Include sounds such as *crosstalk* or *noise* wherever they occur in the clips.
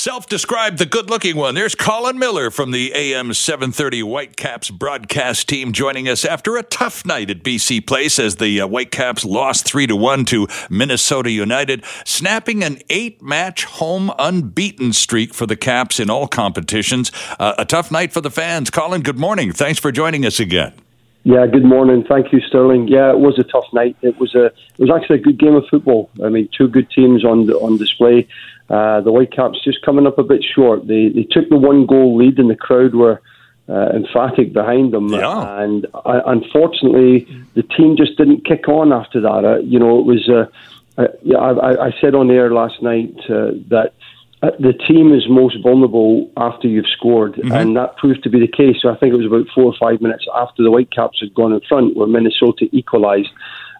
Self described the good looking one. There's Colin Miller from the AM 730 Whitecaps broadcast team joining us after a tough night at BC Place as the uh, Whitecaps lost 3 to 1 to Minnesota United, snapping an eight match home unbeaten streak for the Caps in all competitions. Uh, a tough night for the fans. Colin, good morning. Thanks for joining us again. Yeah, good morning. Thank you, Sterling. Yeah, it was a tough night. It was a it was actually a good game of football. I mean, two good teams on on display. Uh, the Whitecaps just coming up a bit short. They they took the one goal lead, and the crowd were uh, emphatic behind them. Yeah. And uh, unfortunately, the team just didn't kick on after that. Uh, you know, it was. Uh, uh, I, I said on air last night uh, that the team is most vulnerable after you've scored, mm-hmm. and that proved to be the case. So I think it was about four or five minutes after the Whitecaps had gone in front where Minnesota equalised.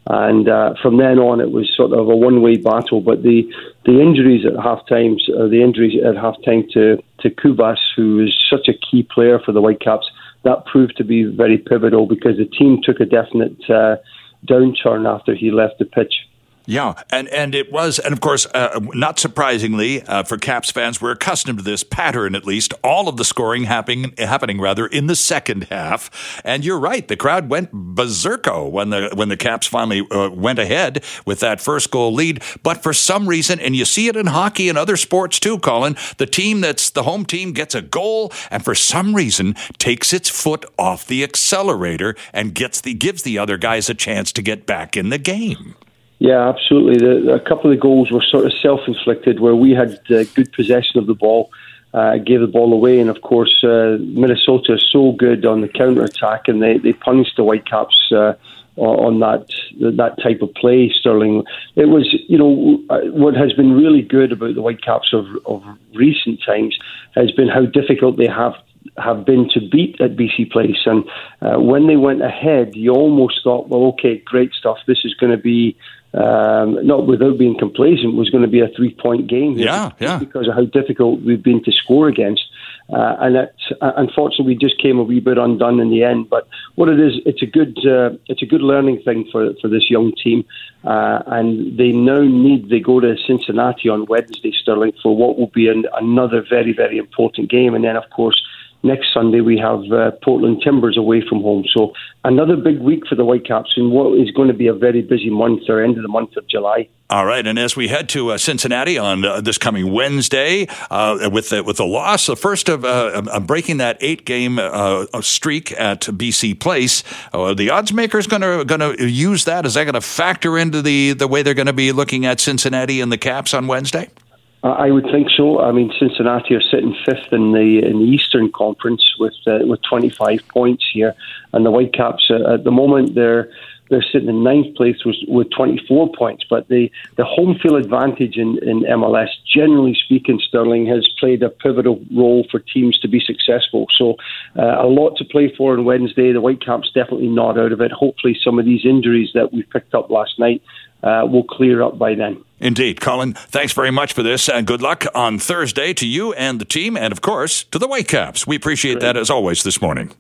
And uh, from then on, it was sort of a one-way battle. But the the injuries at half times, uh, the injuries at half time to to Cubas, who is such a key player for the Whitecaps, that proved to be very pivotal because the team took a definite uh, downturn after he left the pitch. Yeah, and and it was, and of course, uh, not surprisingly uh, for Caps fans, we're accustomed to this pattern. At least all of the scoring happening happening rather in the second half. And you're right, the crowd went berserko when the when the Caps finally uh, went ahead with that first goal lead. But for some reason, and you see it in hockey and other sports too, Colin, the team that's the home team gets a goal, and for some reason takes its foot off the accelerator and gets the gives the other guys a chance to get back in the game. Yeah, absolutely. The, a couple of the goals were sort of self-inflicted, where we had uh, good possession of the ball, uh, gave the ball away, and of course uh, Minnesota is so good on the counter attack, and they, they punished the Whitecaps uh, on that that type of play. Sterling, it was you know uh, what has been really good about the Whitecaps of of recent times has been how difficult they have have been to beat at BC Place. And uh, when they went ahead, you almost thought, well, okay, great stuff. This is going to be um, not without being complacent, was going to be a three point game. Yeah, yeah. Because of how difficult we've been to score against. Uh, and it, uh, unfortunately, we just came a wee bit undone in the end. But what it is, it's a good, uh, it's a good learning thing for for this young team, uh, and they now need they go to Cincinnati on Wednesday, Sterling, for what will be an, another very very important game, and then of course next Sunday we have uh, Portland Timbers away from home. So another big week for the Whitecaps in what is going to be a very busy month or end of the month of July. All right, and as we head to uh, Cincinnati on uh, this coming Wednesday, uh, with the, with the loss, the first of uh, breaking that eight game uh, streak at BC Place, the odds makers going to going to use that. Is that going to factor into the the way they're going to be looking at Cincinnati and the Caps on Wednesday? I would think so. I mean, Cincinnati are sitting fifth in the in the Eastern Conference with uh, with 25 points here, and the Whitecaps uh, at the moment they're they're sitting in ninth place with, with 24 points. But the, the home field advantage in, in MLS, generally speaking, Sterling has played a pivotal role for teams to be successful. So uh, a lot to play for on Wednesday. The Whitecaps definitely not out of it. Hopefully, some of these injuries that we picked up last night uh, will clear up by then. Indeed. Colin, thanks very much for this, and good luck on Thursday to you and the team, and of course, to the Whitecaps. We appreciate Great. that as always this morning.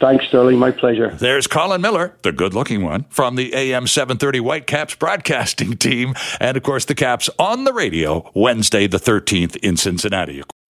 Thanks, Sterling. My pleasure. There's Colin Miller, the good looking one, from the AM 730 Whitecaps broadcasting *laughs* team, and of course, the Caps on the radio Wednesday, the 13th in Cincinnati.